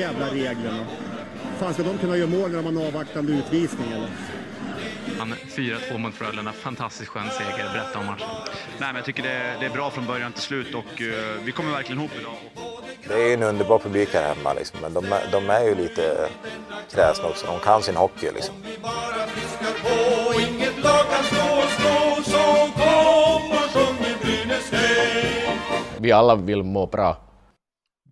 jävla reglerna. Fan ska de kunna göra mål när de har en avvaktande utvisning eller? Han 4-2 mot Frölunda. Fantastiskt skön seger. Berätta om matchen. Nej, men jag tycker det är, det är bra från början till slut och uh, vi kommer verkligen ihop idag. Det är en underbar publik här hemma, liksom. men de, är- de är ju lite kräsna också. De kan sin hockey. Liksom. Vi alla vill må bra.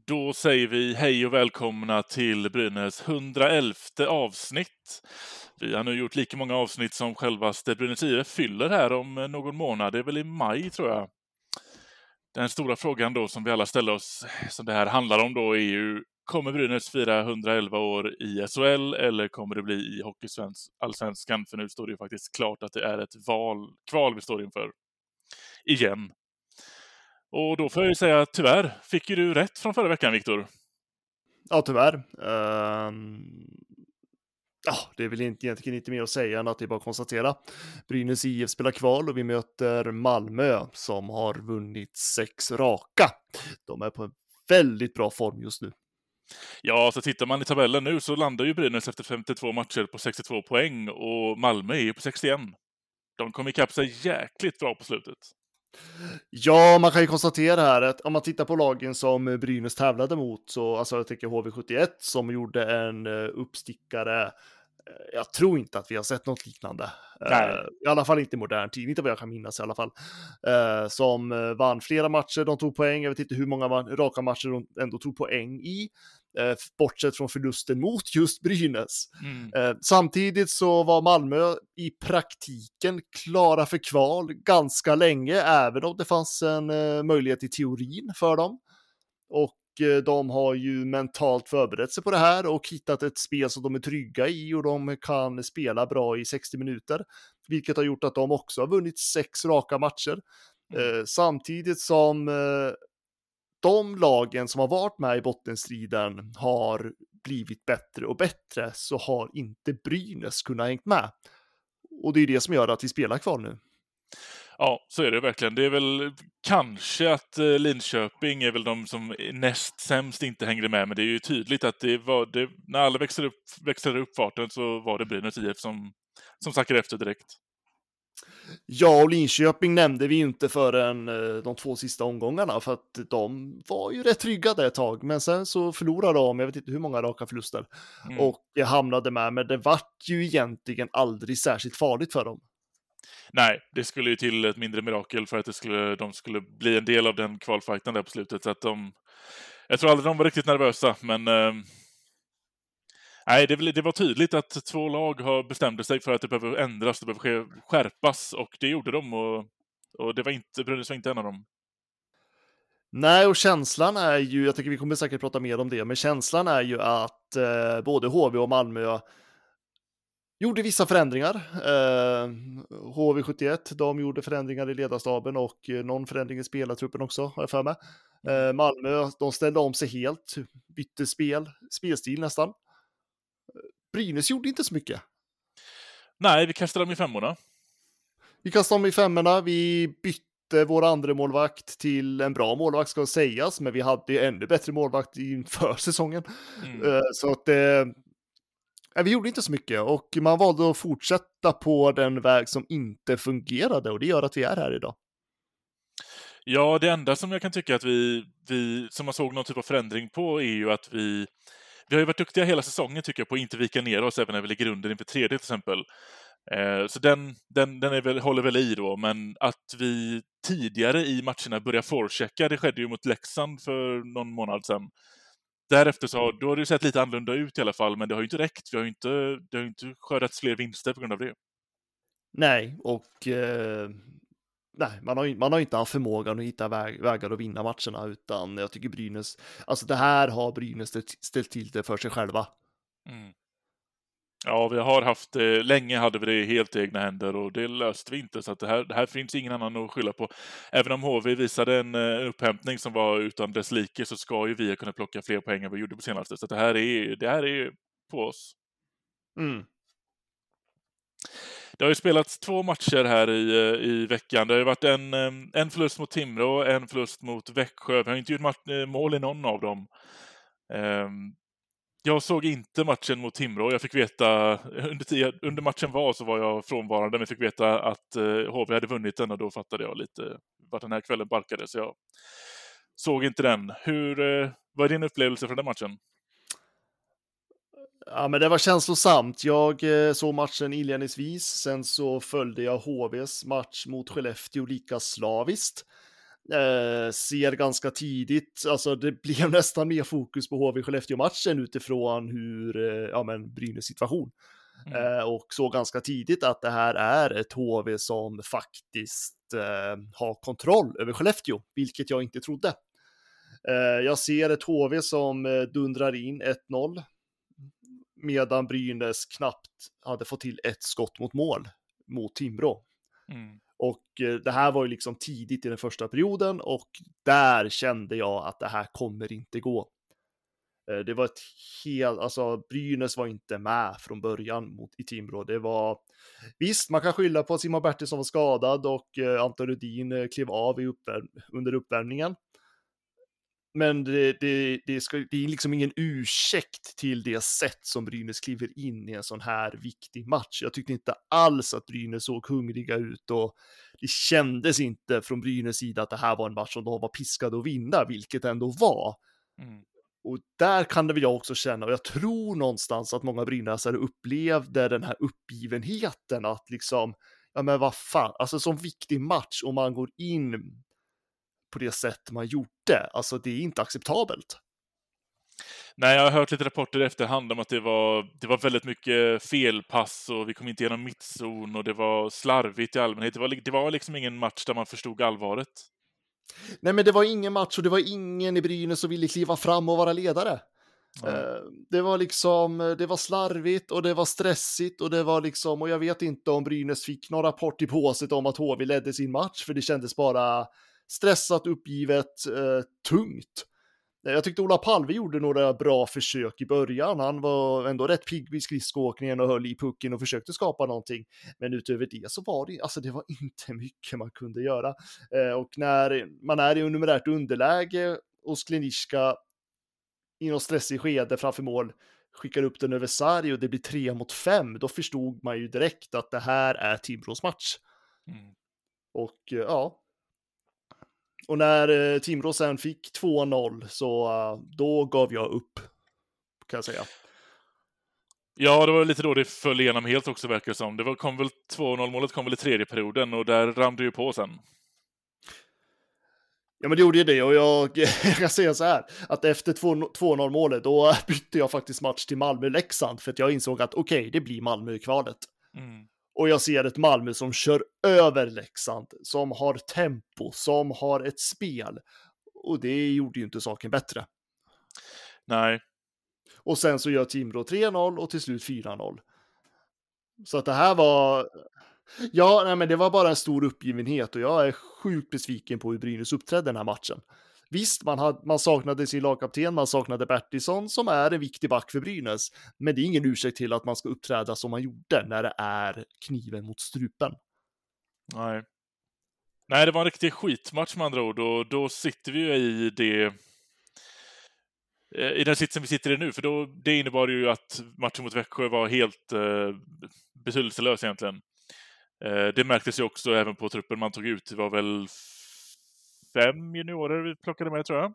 Då säger vi hej och välkomna till Brynäs 111 avsnitt. Vi har nu gjort lika många avsnitt som självaste Brynäs IF fyller här om eh, någon månad. Det är väl i maj, tror jag. Den stora frågan då som vi alla ställer oss, som det här handlar om då, är ju kommer Brynäs fira 111 år i SHL eller kommer det bli i Hockeyallsvenskan? För nu står det ju faktiskt klart att det är ett val, kval vi står inför. Igen. Och då får jag ju säga tyvärr fick ju du rätt från förra veckan, Viktor. Ja, tyvärr. Ehm, ja, det är väl inte, egentligen inte mer att säga än att det är bara att konstatera. Brynäs IF spelar kval och vi möter Malmö som har vunnit sex raka. De är på en väldigt bra form just nu. Ja, så tittar man i tabellen nu så landar ju Brynäs efter 52 matcher på 62 poäng och Malmö är ju på 61. De kom ikapp sig jäkligt bra på slutet. Ja, man kan ju konstatera här att om man tittar på lagen som Brynäs tävlade mot, så alltså jag tänker HV71 som gjorde en eh, uppstickare. Eh, Jag tror inte att vi har sett något liknande. Nej. Eh, I alla fall inte i modern tid, inte vad jag kan minnas i alla fall. Som vann flera matcher, de tog poäng. Jag vet inte hur många raka matcher de ändå tog poäng i. eh, Bortsett från förlusten mot just Brynäs. Mm. Eh, Samtidigt så var Malmö i praktiken klara för kval ganska länge, även om det fanns en eh, möjlighet i teorin för dem. Och de har ju mentalt förberett sig på det här och hittat ett spel som de är trygga i och de kan spela bra i 60 minuter, vilket har gjort att de också har vunnit sex raka matcher. Eh, samtidigt som de lagen som har varit med i bottenstriden har blivit bättre och bättre så har inte Brynäs kunnat hängt med. Och det är det som gör att vi spelar kvar nu. Ja, så är det verkligen. Det är väl kanske att eh, Linköping är väl de som näst sämst inte hängde med, men det är ju tydligt att det var, det, när alla växlade upp, växlade upp farten så var det Brynäs IF som, som sackade efter direkt. Ja, och Linköping nämnde vi inte förrän eh, de två sista omgångarna för att de var ju rätt trygga där ett tag, men sen så förlorade de, jag vet inte hur många raka förluster, Mm. och hamnade med, men det vart ju egentligen aldrig särskilt farligt för dem. Nej, det skulle ju till ett mindre mirakel för att det skulle, de skulle bli en del av den kvalfighten där på slutet. Så att de, jag tror aldrig de var riktigt nervösa, men eh, nej, det, det var tydligt att två lag har bestämde sig för att det behöver ändras, det behöver skärpas och det gjorde de och, och det var inte, Brynäs var inte en av dem. Nej, och känslan är ju, jag tycker vi kommer säkert prata mer om det, men känslan är ju att eh, både HV och Malmö gjorde vissa förändringar. Eh, HV71, de gjorde förändringar i ledarstaben och eh, någon förändring i spelartruppen också, har jag för mig. Eh, Malmö, de ställde om sig helt, bytte spel, spelstil nästan. Brynäs gjorde inte så mycket. Nej, vi kastade dem i femmorna. Vi kastade om i femmorna, vi bytte vår andra målvakt till en bra målvakt ska sägas, men vi hade ju ännu bättre målvakt inför säsongen. Mm. Eh, Så att eh, nej, vi gjorde inte så mycket och man valde att fortsätta på den väg som inte fungerade och det gör att vi är här idag. Ja, det enda som jag kan tycka att vi, vi som man såg någon typ av förändring på är ju att vi vi har ju varit duktiga hela säsongen tycker jag på att inte vika ner oss även när vi ligger under inför tredje till exempel. Eh, så den, den, den är väl, håller väl i då, men att vi tidigare i matcherna börjar forechecka, det skedde ju mot Leksand för någon månad sedan. Därefter så har, då har det sett lite annorlunda ut i alla fall, men det har ju inte räckt. Vi har ju inte, det har ju inte skördats fler vinster på grund av det. Nej, och eh, nej, man har, ju- man har inte haft förmågan att hitta väg, vägar att vinna matcherna, utan jag tycker Brynäs, alltså det här har Brynäs ställt, till det för sig själva. Mm. Ja, vi har haft, eh, länge hade vi det i helt egna händer och det löste vi inte, så att det här, det här finns ingen annan att skylla på. Även om HV visade en eh, upphämtning som var utan dess like så ska ju vi kunna plocka fler poäng än vi gjorde på senaste, så att det här är, det här är på oss. Mm. Det har ju spelats två matcher här i, eh, i veckan. Det har ju varit en, eh, en förlust mot Timrå och en förlust mot Växjö. Vi har inte gjort eh, mål i någon av dem. Ehm, jag såg inte matchen mot Timrå. Jag fick veta, under, under matchen var så var jag frånvarande, men fick veta att HV hade vunnit den och då fattade jag lite vart den här kvällen barkade. Så jag såg inte den. Hur, vad är din upplevelse från den matchen? Ja, men det var känslosamt. Jag eh, såg matchen inledningsvis, sen så följde jag HVs match mot Skellefteå lika slaviskt. Eh, ser ganska tidigt, alltså det blev nästan mer fokus på HV-Skellefteå-matchen utifrån hur, eh, ja men Brynäs situation. Mm. Eh, och såg ganska tidigt att det här är ett HV som faktiskt eh, har kontroll över Skellefteå, vilket jag inte trodde. Jag ser ett HV som dundrar in 1-0 medan Brynäs knappt hade fått till ett skott mot mål mot Timrå. Mm. Och eh, det här var ju liksom tidigt i den första perioden och där kände jag att det här kommer inte gå. Eh, det var ett helt, alltså Brynäs var inte med från början mot, i Timrå. Det var, visst, man kan skylla på att Simon Bertilsson var skadad och eh, Anton Rudin klev av i uppvärm, under uppvärmningen. Men det, det, det, ska, det är liksom ingen ursäkt till det sätt som Brynäs kliver in i en sån här viktig match. Jag tyckte inte alls att Brynäs såg hungriga ut och det kändes inte från Brynäs sida att det här var en match som de var piskade att vinna, vilket ändå var. Mm. Och där kan det väl jag också känna, och jag tror någonstans att många brynäsare upplevde den här uppgivenheten att liksom, ja men vad fan, alltså som viktig match och man går in på det sätt man gjorde. Alltså det är inte acceptabelt. Nej, jag har hört lite rapporter i efterhand om att det var, det var väldigt mycket felpass och vi kom inte igenom mittzon och det var slarvigt i allmänhet. Det var, det var liksom ingen match där man förstod allvaret. Nej, men det var ingen match och det var ingen i Brynäs som ville kliva fram och vara ledare. Mm. Det var liksom, det var slarvigt och det var stressigt och det var liksom, och jag vet inte om Brynäs fick någon rapport i påset om att HV ledde sin match, för det kändes bara, stressat, uppgivet, eh, tungt. Eh, jag tyckte Ola Palve gjorde några bra försök i början. Han var ändå rätt pigg vid skridskoåkningen och höll i pucken och försökte skapa någonting. Men utöver det så var det, alltså det var inte mycket man kunde göra. Eh, och när man är i numerärt underläge och Skliniska i något stressigt skede framför mål skickar upp den över sarg och det blir tre mot fem, då förstod man ju direkt att det här är Timrås match. Mm. Och eh, ja, och när eh, Timrå sen fick 2-0 så uh, då gav jag upp, kan jag säga. Ja, det var lite då det föll igenom helt också verkar det som. Det var, kom väl 2-0 målet kom väl i tredje perioden och där rann det ju på sen. Ja, men det gjorde ju det och jag, jag kan säga så här att efter 2-0 målet då bytte jag faktiskt match till Malmö-Leksand för att jag insåg att okej, okay, det blir Malmö i kvalet. Mm. Och jag ser ett Malmö som kör över Leksand, som har tempo, som har ett spel. Och det gjorde ju inte saken bättre. Nej. Och sen så gör Timrå 3-0 och till slut 4-0. Så att det här var... Ja, nej, men det var bara en stor uppgivenhet och jag är sjukt besviken på hur Brynäs uppträdde den här matchen. Visst, man, hade, man saknade sin lagkapten, man saknade Bertilsson som är en viktig back för Brynäs. Men det är ingen ursäkt till att man ska uppträda som man gjorde när det är kniven mot strupen. Nej. Nej, det var en riktig skitmatch med andra ord och då sitter vi ju i det eh, i den sitsen vi sitter i nu, för då, det innebar ju att matchen mot Växjö var helt eh, betydelselös egentligen. Eh, det märktes ju också även på truppen man tog ut. Det var väl fem juniorer vi plockade med tror jag.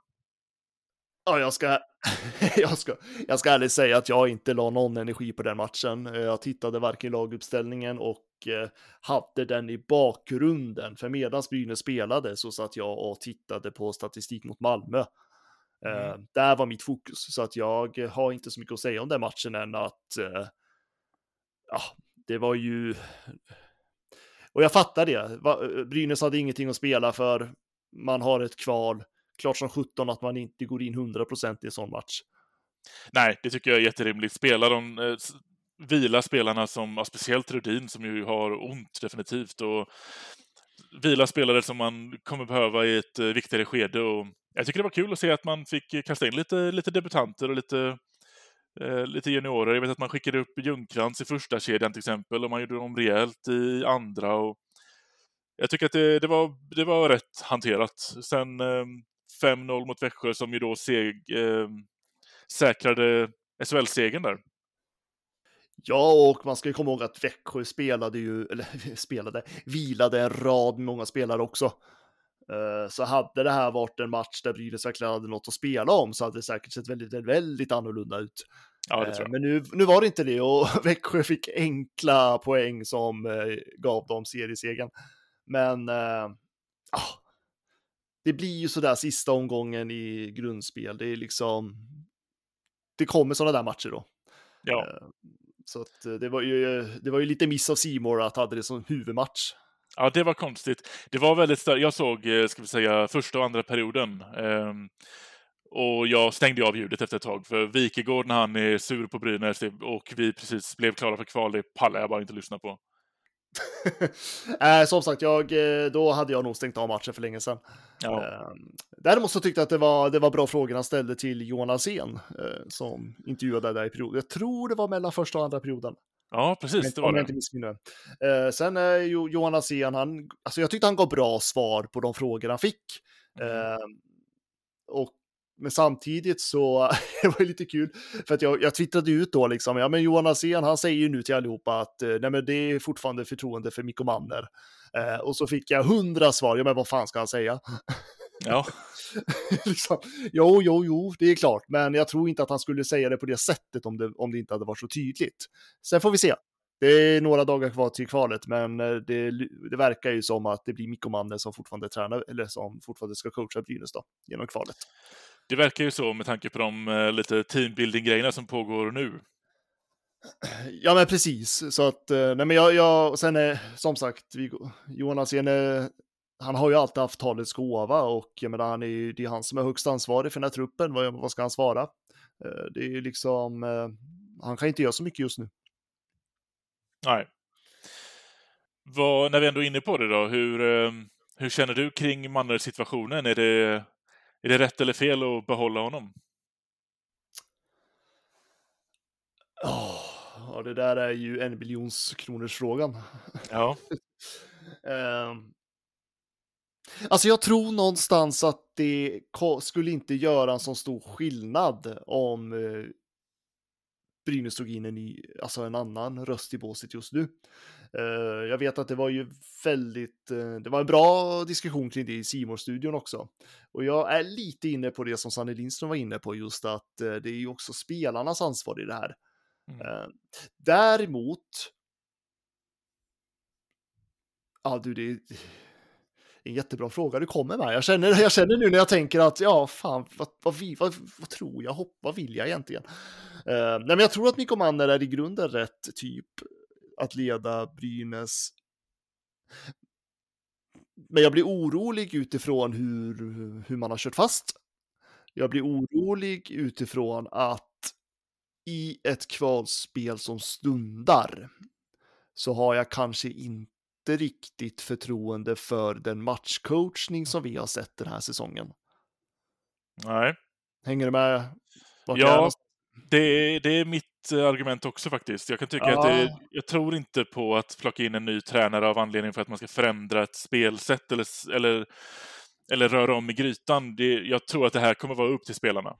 Ja, jag ska, jag, ska, jag ska ärligt säga att jag inte la någon energi på den matchen. Jag tittade varken laguppställningen och eh, hade den i bakgrunden. För medan Brynäs spelade så satt jag och tittade på statistik mot Malmö. Eh, mm. där var mitt fokus, så att jag har inte så mycket att säga om den matchen än att eh, ja, det var ju... Och jag fattar det. Brynäs hade ingenting att spela för man har ett kval. Klart som 17 att man inte går in 100% i en sån match. Nej, det tycker jag är jätterimligt. Spela de, eh, vila spelarna som, speciellt Rudin som ju har ont definitivt och vila spelare som man kommer behöva i ett eh, viktigare skede. Och jag tycker det var kul att se att man fick kasta in lite, lite debutanter och lite eh, lite juniorer. Jag vet att man skickade upp Ljungcrantz i första kedjan till exempel och man gjorde dem rejält i andra. Och jag tycker att det, det, var, det var rätt hanterat. Sen eh, 5-0 mot Växjö som ju då seg, eh, säkrade SHL-segern där. Ja, och man ska ju komma ihåg att Växjö spelade ju, eller spelade, vilade en rad med många spelare också. Eh, Så hade det här varit en match där Brynäs verkligen hade något att spela om så hade det säkert sett väldigt, väldigt annorlunda ut. Ja, det Eh, tror jag. Men nu, nu var det inte det och Växjö fick enkla poäng som eh, gav dem seriesegern. Men ah, det blir ju sådär sista omgången i grundspel. Det är liksom, det kommer sådana där matcher då. Ja. Eh, Så att eh, det var ju, det var ju lite miss av Simor att hade det som huvudmatch. Ja, det var konstigt. Det var väldigt stört. Jag såg, ska vi säga, första och andra perioden. Ehm, och jag stängde av ljudet efter ett tag, för Wikegård när han är sur på Brynäs och vi precis blev klara för kval, det pallar jag bara inte lyssna på. Äh, som sagt, jag, eh, då hade jag nog stängt av matchen för länge sedan. Ja, Eh, Däremot så tyckte jag att det var, det var bra frågor han ställde till Johan Alsén eh, som intervjuade där i perioden. Jag tror det var mellan första och andra perioden. ja precis, det om var jag det. inte missminner. Eh, sen är Johan Alsén, han, alltså jag tyckte han gav bra svar på de frågor han fick. Mm. Eh, och, men samtidigt så, det var lite kul, för att jag, jag twittrade ut då liksom, ja men Johan Alsén, han säger ju nu till allihopa att eh, nej men det är fortfarande förtroende för Mikko Manner. Eh, och så fick jag hundra svar, ja men vad fan ska han säga? Ja, liksom, jo, jo, jo, det är klart, men jag tror inte att han skulle säga det på det sättet om det, om det inte hade varit så tydligt. Sen får vi se. Det är några dagar kvar till kvalet, men eh, det, det verkar ju som att det blir Mikko Manne som fortfarande tränar, eller som fortfarande ska coacha Brynäs då, genom kvalet. Det verkar ju så med tanke på de eh, lite teambuilding-grejerna som pågår nu. Ja, men precis. Så att, eh, nej men jag, jag sen är, som sagt, vi, Johan Alsén, eh, han har ju alltid haft talets gåva och jag menar, han är ju, det är han som är högst ansvarig för den här truppen. Vad, vad ska han svara? Eh, Det är ju liksom, eh, han kan inte göra så mycket just nu. Nej. Vad, när vi ändå är inne på det då, hur, eh, hur känner du kring Manner-situationen? Är det, är det rätt eller fel att behålla honom? Ja, det där är ju en biljons kronors frågan. Ja. Ehm, Alltså jag tror någonstans att det skulle inte göra en så stor skillnad om eh, Brynäs tog in en, ny, alltså en annan röst i båset just nu. Eh, jag vet att det var ju väldigt, eh, det var en bra diskussion kring det i simor studion också. Och jag är lite inne på det som Sanne Lindström var inne på, just att eh, det är ju också spelarnas ansvar i det här. Mm. Däremot, ja du, det är en jättebra fråga du kommer med. Jag känner, jag känner nu när jag tänker att, ja, fan, vad, vad, vad, vad tror jag, hopp, vad vill jag egentligen? Uh, nej, men jag tror att Mikko Manner är i grunden rätt typ att leda Brynäs. Men jag blir orolig utifrån hur, hur man har kört fast. Jag blir orolig utifrån att i ett kvalspel som stundar så har jag kanske inte riktigt förtroende för den matchcoachning som vi har sett den här säsongen. Nej. Hänger du med? Vart Ja? Det är, det är mitt eh, argument också faktiskt. Jag kan tycka Ja. att det, jag tror inte på att plocka in en ny tränare av anledning för att man ska förändra ett spelsätt eller, eller, eller röra om i grytan. Det, jag tror att det här kommer vara upp till spelarna.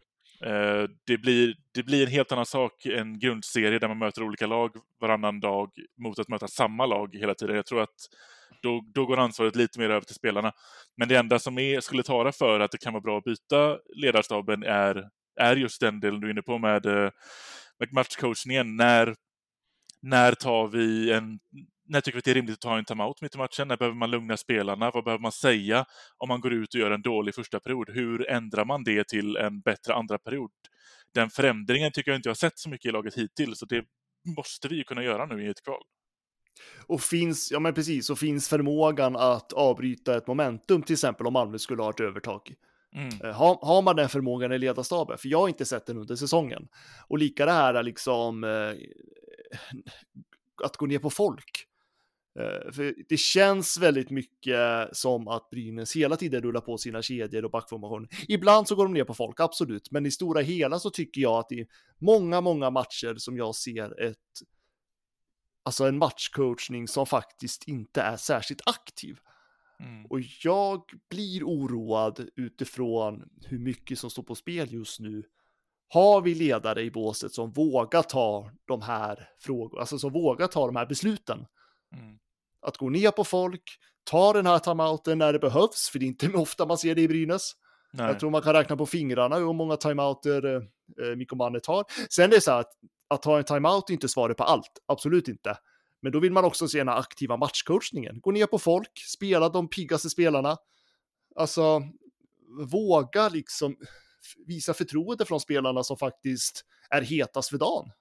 Eh, det, blir, det blir en helt annan sak än grundserie där man möter olika lag varannan dag mot att möta samma lag hela tiden. Jag tror att då, då går ansvaret lite mer över till spelarna. Men det enda som är, skulle tala för att det kan vara bra att byta ledarstaben är, är just den delen du är inne på med, eh, med matchcoachningen. När, när tar vi en när tycker vi att det är rimligt att ta en timeout mitt i matchen? När behöver man lugna spelarna? Vad behöver man säga om man går ut och gör en dålig första period? Hur ändrar man det till en bättre andra period? Den förändringen tycker jag inte jag har sett så mycket i laget hittills, så det måste vi ju kunna göra nu i ett kval. Och finns, ja men precis, och finns förmågan att avbryta ett momentum, till exempel om Malmö skulle ha ett övertag. Mm. Eh, Har, har man den förmågan i ledarstaben? För jag har inte sett den under säsongen. Och lika det här är liksom eh, att gå ner på folk. Eh, För det känns väldigt mycket som att Brynäs hela tiden rullar på sina kedjor och backformationer. Ibland så går de ner på folk, absolut, men i stora hela så tycker jag att det är många, många matcher som jag ser ett alltså en matchcoachning som faktiskt inte är särskilt aktiv. Mm. Och jag blir oroad utifrån hur mycket som står på spel just nu. Har vi ledare i båset som vågar ta de här frågorna, alltså som vågar ta de här besluten? Mm. Att gå ner på folk, ta den här timeouten när det behövs, för det är inte ofta man ser det i Brynäs. Nej. Jag tror man kan räkna på fingrarna hur många timeouter eh, eh, Mikko Manne tar. Sen är det så här att, att ta en timeout är inte svaret på allt, absolut inte. Men då vill man också se den här aktiva matchcoachningen. Gå ner på folk, spela de piggaste spelarna. Alltså, våga liksom visa förtroende från spelarna som faktiskt är hetast för dagen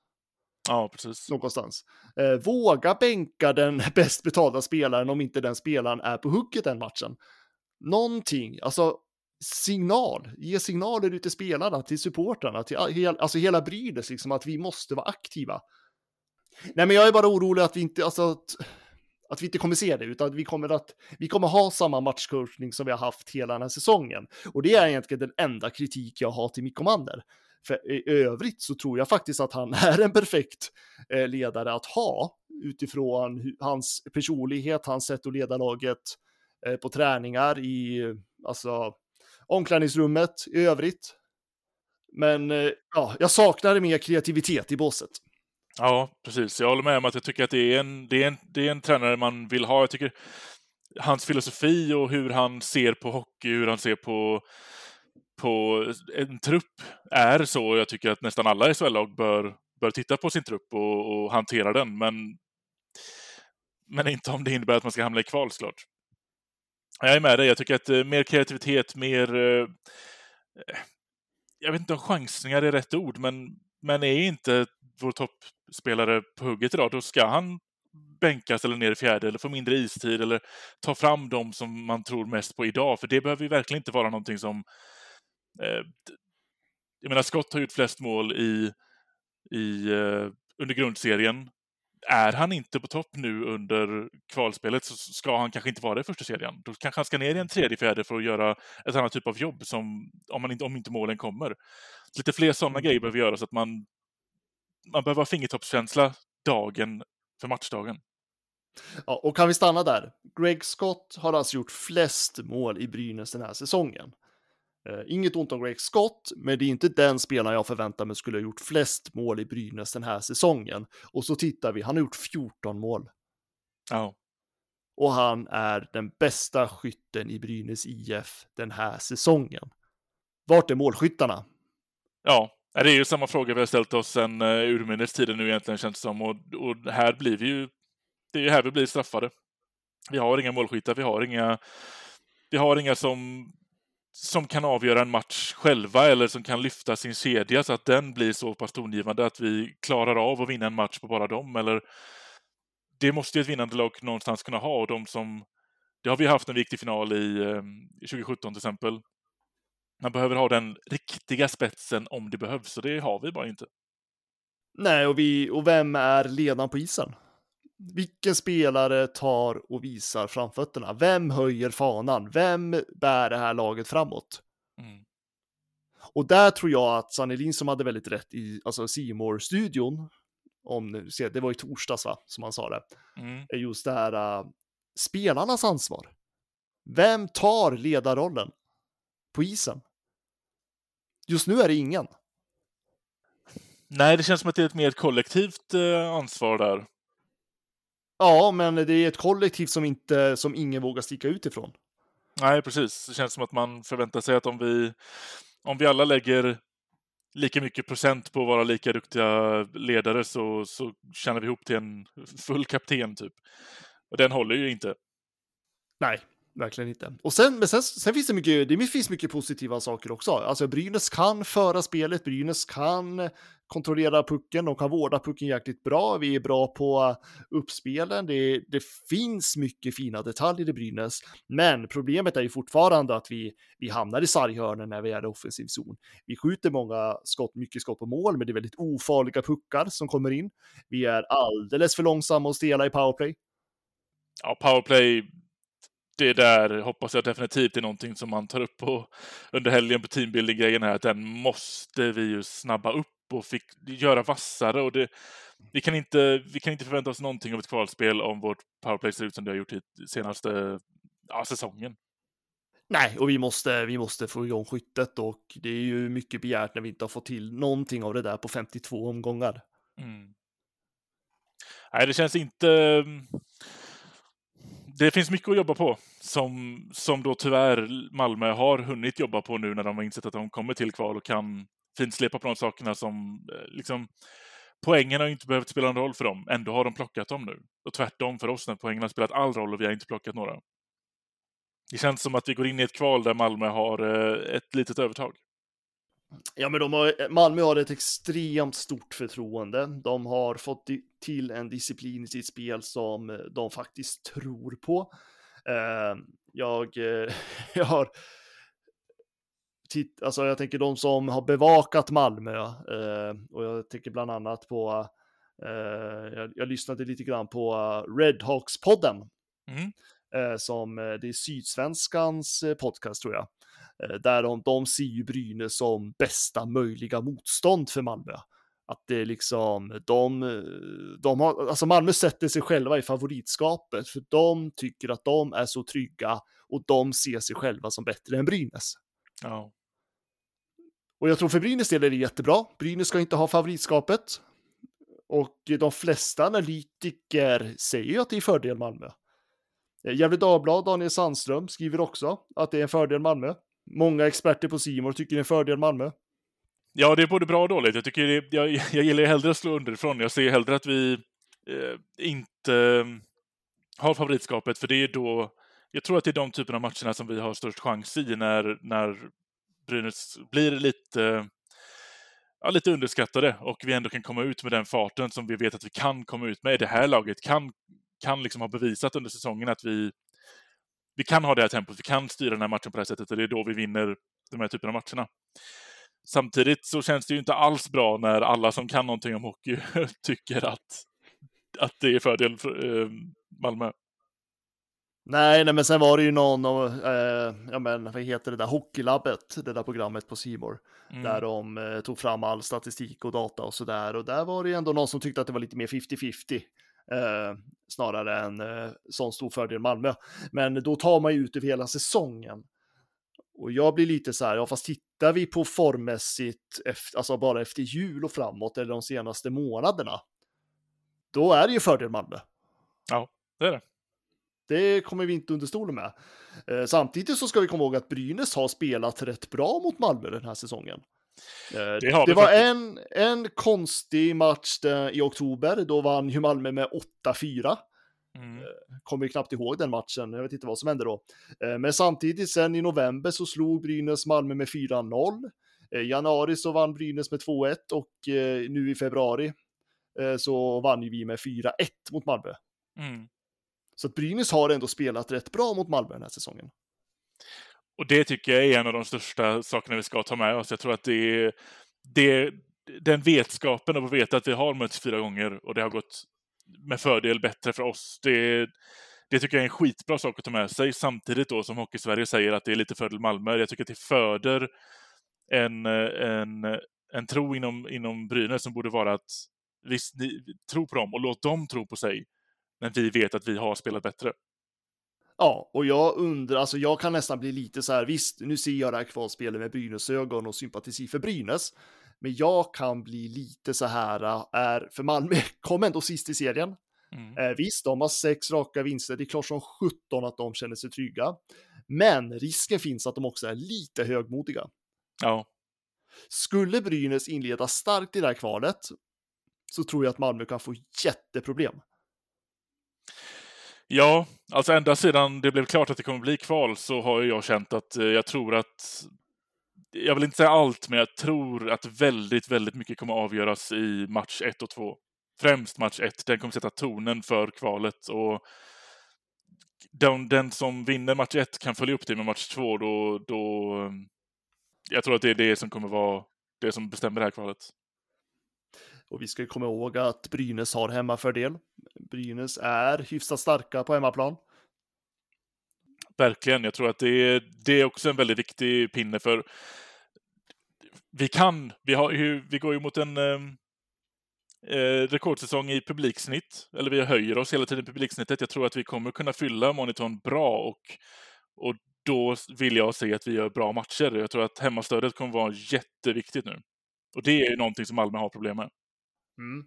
Ja, precis. någonstans. Eh, våga bänka den bäst betalda spelaren om inte den spelaren är på hugget den matchen. Någonting, alltså signal, ge signaler ut till spelarna, till supportrarna, till hel, alltså hela Brynäs, liksom att vi måste vara aktiva. Nej, men jag är bara orolig att vi inte, alltså att, att vi inte kommer se det, utan att vi kommer att, vi kommer ha samma matchcoachning som vi har haft hela den här säsongen. Och det är egentligen den enda kritik jag har till Mikko Manner. För i övrigt så tror jag faktiskt att han är en perfekt eh, ledare att ha utifrån hans personlighet, hans sätt att leda laget eh, på träningar i alltså omklädningsrummet i övrigt. Men eh, ja, jag saknar mer kreativitet i båset. Ja, precis. Jag håller med om att jag tycker att det är en, det är en, det är en tränare man vill ha. Jag tycker hans filosofi och hur han ser på hockey, hur han ser på, på en trupp är så. Jag tycker att nästan alla SHL-lag bör, bör titta på sin trupp och, och hantera den, men, men inte om det innebär att man ska hamna i kval såklart. Jag är med dig. Jag tycker att eh, mer kreativitet, mer... eh, Jag vet inte om chansningar är rätt ord, men, men är inte vår toppspelare på hugget idag, då ska han bänkas eller ner i fjärde eller få mindre istid eller ta fram dem som man tror mest på idag. För det behöver ju verkligen inte vara någonting som... Eh, jag menar, Scott har gjort flest mål i, i, eh, under grundserien. Är han inte på topp nu under kvalspelet så ska han kanske inte vara det i första serien. Då kanske han ska ner i en tredje, fjärde för att göra ett annat typ av jobb som, om, man inte, om inte målen kommer. Lite fler sådana grejer behöver göras så att man, man behöver ha fingertoppskänsla dagen för matchdagen. Ja, och kan vi stanna där? Greg Scott har alltså gjort flest mål i Brynäs den här säsongen. Eh, inget ont om Greg Scott, men det är inte den spelaren jag förväntar mig skulle ha gjort flest mål i Brynäs den här säsongen. Och så tittar vi, han har gjort 14 mål. Ja, Och han är den bästa skytten i Brynäs IF den här säsongen. Vart är målskyttarna? ja. det är ju samma fråga vi har ställt oss sedan uh, urminnes tiden nu egentligen känns det som. Och, och här blir vi ju, det är ju här vi blir straffade. Vi har inga målskyttar, vi har inga, vi har inga som, som kan avgöra en match själva eller som kan lyfta sin kedja så att den blir så pass tongivande att vi klarar av att vinna en match på bara dem. Eller det måste ju ett vinnande lag någonstans kunna ha och de som det har vi haft en viktig final i eh, 2017 till exempel. Man behöver ha den riktiga spetsen om det behövs, och det har vi bara inte. Nej, och, vi, och vem är ledaren på isen? Vilken spelare tar och visar framfötterna? Vem höjer fanan? Vem bär det här laget framåt? Mm. Och där tror jag att Sanelin som hade väldigt rätt i alltså Seymour studion om se, det var i torsdags va, som han sa det, Mm. är just det här uh, spelarnas ansvar. Vem tar ledarrollen på isen? Just nu är det ingen. Nej, det känns som att det är ett mer kollektivt eh, ansvar där. Ja, men det är ett kollektiv som inte, som ingen vågar sticka ut ifrån. Nej, precis. Det känns som att man förväntar sig att om vi, om vi alla lägger lika mycket procent på att vara lika duktiga ledare så, så tjänar vi ihop till en full kapten, typ. Och den håller ju inte. Nej, verkligen inte. Och sen, men sen, sen finns det mycket, det finns mycket positiva saker också. Alltså Brynäs kan föra spelet, Brynäs kan kontrollera pucken, de kan vårda pucken jäkligt bra, vi är bra på uppspelen, det, det finns mycket fina detaljer i Brynäs, men problemet är ju fortfarande att vi, vi hamnar i sarghörnen när vi är i offensiv zon. Vi skjuter många skott, mycket skott på mål, men det är väldigt ofarliga puckar som kommer in. Vi är alldeles för långsamma och stela i powerplay. ja, powerplay, det där hoppas jag definitivt är någonting som man tar upp på, under helgen på teambuilding-grejen här, att den måste vi ju snabba upp och fick göra vassare och det, vi kan inte, vi kan inte förvänta oss någonting av ett kvalspel om vårt powerplay ser ut som det har gjort i senaste ja, säsongen. Nej, och vi måste, vi måste få igång skyttet och det är ju mycket begärt när vi inte har fått till någonting av det där på 52 omgångar. Mm. Nej, det känns inte... Det finns mycket att jobba på som, som då tyvärr Malmö har hunnit jobba på nu när de har insett att de kommer till kval och kan finslepa på de sakerna som eh, liksom poängen har inte behövt spela någon roll för dem. Ändå har de plockat dem nu. Och tvärtom för oss när poängen har spelat all roll och vi har inte plockat några. Det känns som att vi går in i ett kval där Malmö har eh, ett litet övertag. Ja, men de har, Malmö har ett extremt stort förtroende. De har fått till en disciplin i sitt spel som eh, de faktiskt tror på. Jag, jag har titt, alltså jag tänker de som har bevakat Malmö eh, och jag tänker bland annat på, eh, jag, jag, lyssnade lite grann på Redhawks-podden. Mm. Eh, som eh, det är Sydsvenskans eh, podcast tror jag. Eh, där de, de ser ju Brynäs som bästa möjliga motstånd för Malmö. Att det är liksom, de, de har, alltså Malmö sätter sig själva i favoritskapet för de tycker att de är så trygga och de ser sig själva som bättre än Brynäs. Ja. Och jag tror för Brynäs del är det jättebra. Brynäs ska inte ha favoritskapet. Och de flesta analytiker säger ju att det är fördel Malmö. Eh, Gefle Dagblad, Daniel Sandström, skriver också att det är en fördel Malmö. Många experter på Simor tycker det är en fördel Malmö. Ja, det är både bra och dåligt. Jag, tycker det, jag, jag gillar hellre att slå underifrån. Jag ser hellre att vi eh, inte eh, har favoritskapet, för det är då... Jag tror att det är de typerna av matcherna som vi har störst chans i när, när Brynäs blir lite, ja, lite underskattade och vi ändå kan komma ut med den farten som vi vet att vi kan komma ut med. Det här laget kan, kan liksom ha bevisat under säsongen att vi, vi kan ha det här tempot, vi kan styra den här matchen på det här sättet och det är då vi vinner de här typerna av matcherna. Samtidigt så känns det ju inte alls bra när alla som kan någonting om hockey tycker att, att det är fördel för eh, Malmö. Nej, nej, men sen var det ju någon av, eh, ja men vad heter det där, Hockeylabbet, det där programmet på Simor mm. där de eh, tog fram all statistik och data och sådär. Och där var det ju ändå någon som tyckte att det var lite mer 50-50. Eh, snarare än eh, sån stor fördel Malmö. Men då tar man ju ut över hela säsongen. Och jag blir lite så här, ja fast tittar vi på formmässigt, efter, alltså bara efter jul och framåt eller de senaste månaderna, då är det ju fördel Malmö. Ja, det är det. Det kommer vi inte under stolen med. Eh, samtidigt så ska vi komma ihåg att Brynäs har spelat rätt bra mot Malmö den här säsongen. Eh, det, det var en, en konstig match i oktober, då vann ju Malmö med 8-4. Mm. Eh, kommer knappt ihåg den matchen, jag vet inte vad som hände då. Eh, men samtidigt sen i november så slog Brynäs Malmö med 4-0. I januari så vann Brynäs med 2-1 och nu i februari så vann vi med 4-1 mot Malmö. Mm. Så att Brynäs har ändå spelat rätt bra mot Malmö den här säsongen. Och det tycker jag är en av de största sakerna vi ska ta med oss. Jag tror att det är, det, den vetskapen av att veta att vi har mötts fyra gånger och det har gått med fördel bättre för oss. Det, det tycker jag är en skitbra sak att ta med sig. Samtidigt då som Hockey-Sverige säger att det är lite fördel Malmö. Jag tycker att det föder en, en, en tro inom, inom Brynäs som borde vara att visst, ni, tro på dem och låt dem tro på sig Men vi vet att vi har spelat bättre. Ja, och jag undrar, alltså jag kan nästan bli lite så här, visst, nu ser jag det här kvalspelet med Brynäs-ögon och sympati för Brynäs, men jag kan bli lite så här, är, för Malmö kom ändå sist i serien. Mm. Eh, visst, de har sex raka vinster, det är klart som 17 att de känner sig trygga. Men risken finns att de också är lite högmodiga. Ja. Skulle Brynäs inleda starkt i det här kvalet så tror jag att Malmö kan få jätteproblem. Ja, alltså ända sedan det blev klart att det kommer bli kval så har jag känt att eh, jag tror att jag vill inte säga allt, men jag tror att väldigt, väldigt mycket kommer avgöras i match 1 och 2. Främst match 1, den kommer sätta tonen för kvalet och den, den som vinner match 1 kan följa upp det med match 2 då, då eh, jag tror att det är det som kommer vara det som bestämmer det här kvalet. Och vi ska komma ihåg att Brynäs har hemmafördel. Brynäs är hyfsat starka på hemmaplan. Verkligen. Jag tror att det är, det är också en väldigt viktig pinne för vi kan, vi, har vi går ju mot en ehm, eh, rekordsäsong i publiksnitt, eller vi höjer oss hela tiden i publiksnittet. Jag tror att vi kommer kunna fylla monitorn bra och, och då vill jag se att vi gör bra matcher. Jag tror att hemmastödet kommer vara jätteviktigt nu. Och det är ju någonting som Malmö har problem med. Mm.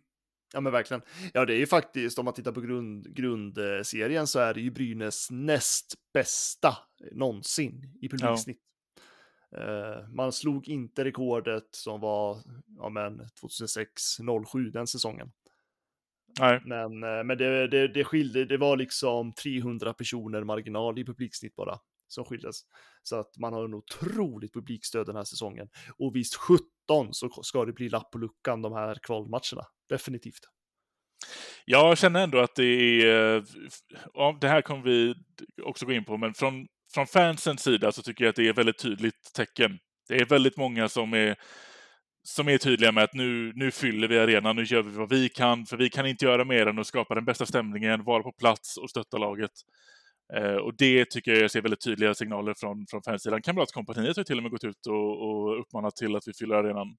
Ja men verkligen. Ja det är ju faktiskt, om man tittar på grund, grundserien så är det ju Brynäs näst bästa någonsin i publiksnitt. Uh, man slog inte rekordet som var ja, men 2006-07 den säsongen. Nej. Men, uh, men det, det, det skilde, det var liksom 300 personer marginal i publiksnitt bara som skildes. Så att man har en otroligt publikstöd den här säsongen. Och visst 17 så ska det bli lapp på luckan de här kvalmatcherna. Definitivt. Jag känner ändå att det är, eh, ja, det här kommer vi också gå in på, men från, från fansens sida så tycker jag att det är väldigt tydligt tecken. Det är väldigt många som är, som är tydliga med att nu, nu fyller vi arenan, nu gör vi vad vi kan, för vi kan inte göra mer än att skapa den bästa stämningen, vara på plats och stötta laget. Eh, och det tycker jag ser väldigt tydliga signaler från, från fansidan. Kamratkompaniet har till och med gått ut och, och uppmanat till att vi fyller arenan.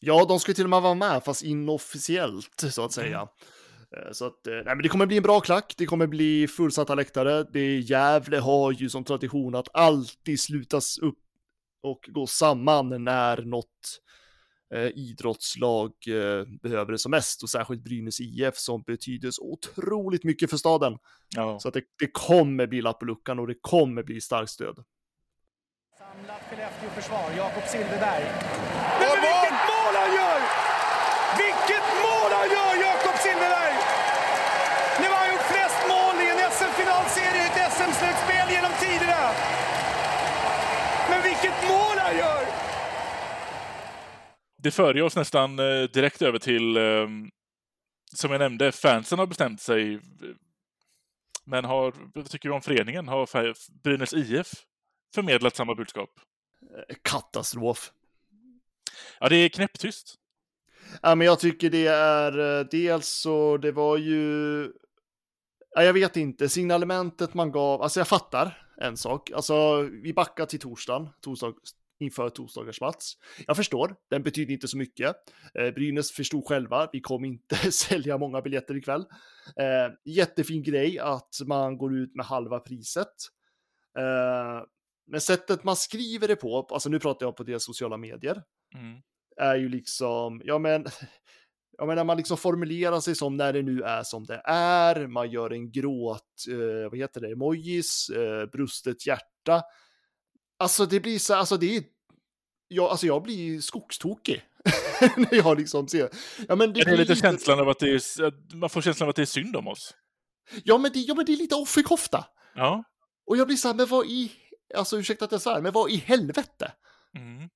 Ja, de skulle till och med vara med, fast inofficiellt så att säga. Mm. Så att, nej, men det kommer bli en bra klack, det kommer bli fullsatta läktare. Det Gävle har ju som tradition att alltid slutas upp och gå samman när något eh, idrottslag eh, behöver det som mest och särskilt Brynäs IF som betyder så otroligt mycket för staden. Ja. Så att det, det kommer bli lapp på luckan och det kommer bli starkt stöd. Samlat Skellefteå-försvar, Jakob Silfverberg. Men, vilket mål han gör! Vilket mål han gör, Jakob Silfverberg! Nu har han gjort flest mål i en SM-finalserie i ett SM-slutspel genom tiderna. Men vilket mål han gör! Det för oss nästan eh, direkt över till, eh, som jag nämnde, fansen har bestämt sig. Men har, vad tycker vi om föreningen? Har Brynäs IF förmedlat samma budskap? Katastrof. Ja, det är knäpptyst. Ja, men jag tycker det är eh, dels så, det var ju, ja, jag vet inte, signalementet man gav, alltså jag fattar en sak, alltså vi backar till torsdagen, torsdag, inför torsdagars match. Jag förstår, den betyder inte så mycket. Eh, Brynäs förstod själva, vi kommer inte sälja många biljetter ikväll. Eh, jättefin grej att man går ut med halva priset. Eh, men sättet man skriver det på, alltså nu pratar jag på deras sociala medier, mm. är ju liksom, ja men, ja men när man liksom formulerar sig som när det nu är som det är, man gör en gråt, eh, vad heter det, emojis, eh, brustet hjärta. Alltså det blir så, alltså det är, ja, alltså jag blir skogstokig. när jag liksom ser, ja men det, det är lite känslan av att det är, man får känslan av att det är synd om oss. Ja men det, ja, men det är lite offerkofta. Ja. Och jag blir så här, men vad i alltså ursäkta att jag säger men vad i helvete? Mm.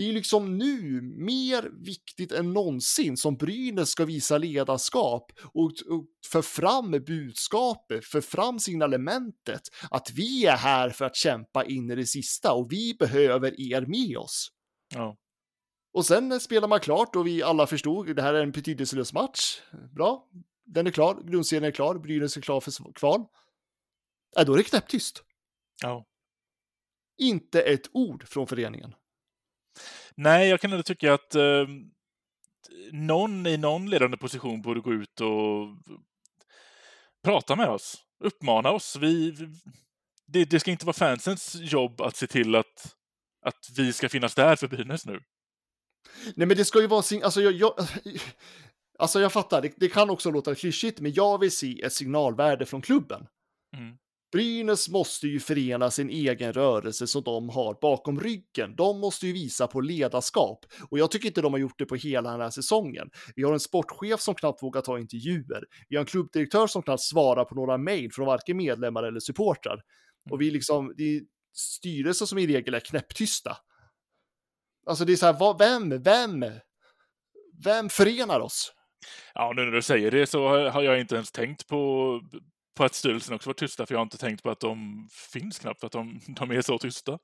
Det är liksom nu mer viktigt än någonsin som Brynäs ska visa ledarskap och, och för fram budskapet, för fram signalementet att vi är här för att kämpa in i det sista och vi behöver er med oss. Ja. Och sen spelar man klart och vi alla förstod det här är en betydelselös match. Bra, den är klar, grundserien är klar, Brynäs är klar för kval. Äh, då är det knäpptyst. Ja. Inte ett ord från föreningen. Nej, jag kan ändå tycka att eh, någon i någon ledande position borde gå ut och prata med oss, uppmana oss. Vi, det, det ska inte vara fansens jobb att se till att, att vi ska finnas där för Brynäs nu. Nej, men det ska ju vara sin, alltså jag, jag, alltså jag fattar, det, det kan också låta klyschigt, men jag vill se ett signalvärde från klubben. Mm. Brynäs måste ju förena sin egen rörelse som de har bakom ryggen. De måste ju visa på ledarskap och jag tycker inte de har gjort det på hela den här säsongen. Vi har en sportchef som knappt vågar ta intervjuer. Vi har en klubbdirektör som knappt svarar på några mejl från varken medlemmar eller supportrar. Och vi liksom, det är styrelser som i regel är knäpptysta. Alltså det är så här, vad, vem, vem, vem förenar oss? Ja, nu när du säger det så har jag inte ens tänkt på, på att styrelsen också var tysta, för jag har inte tänkt på att de finns knappt, att de, de är så tysta.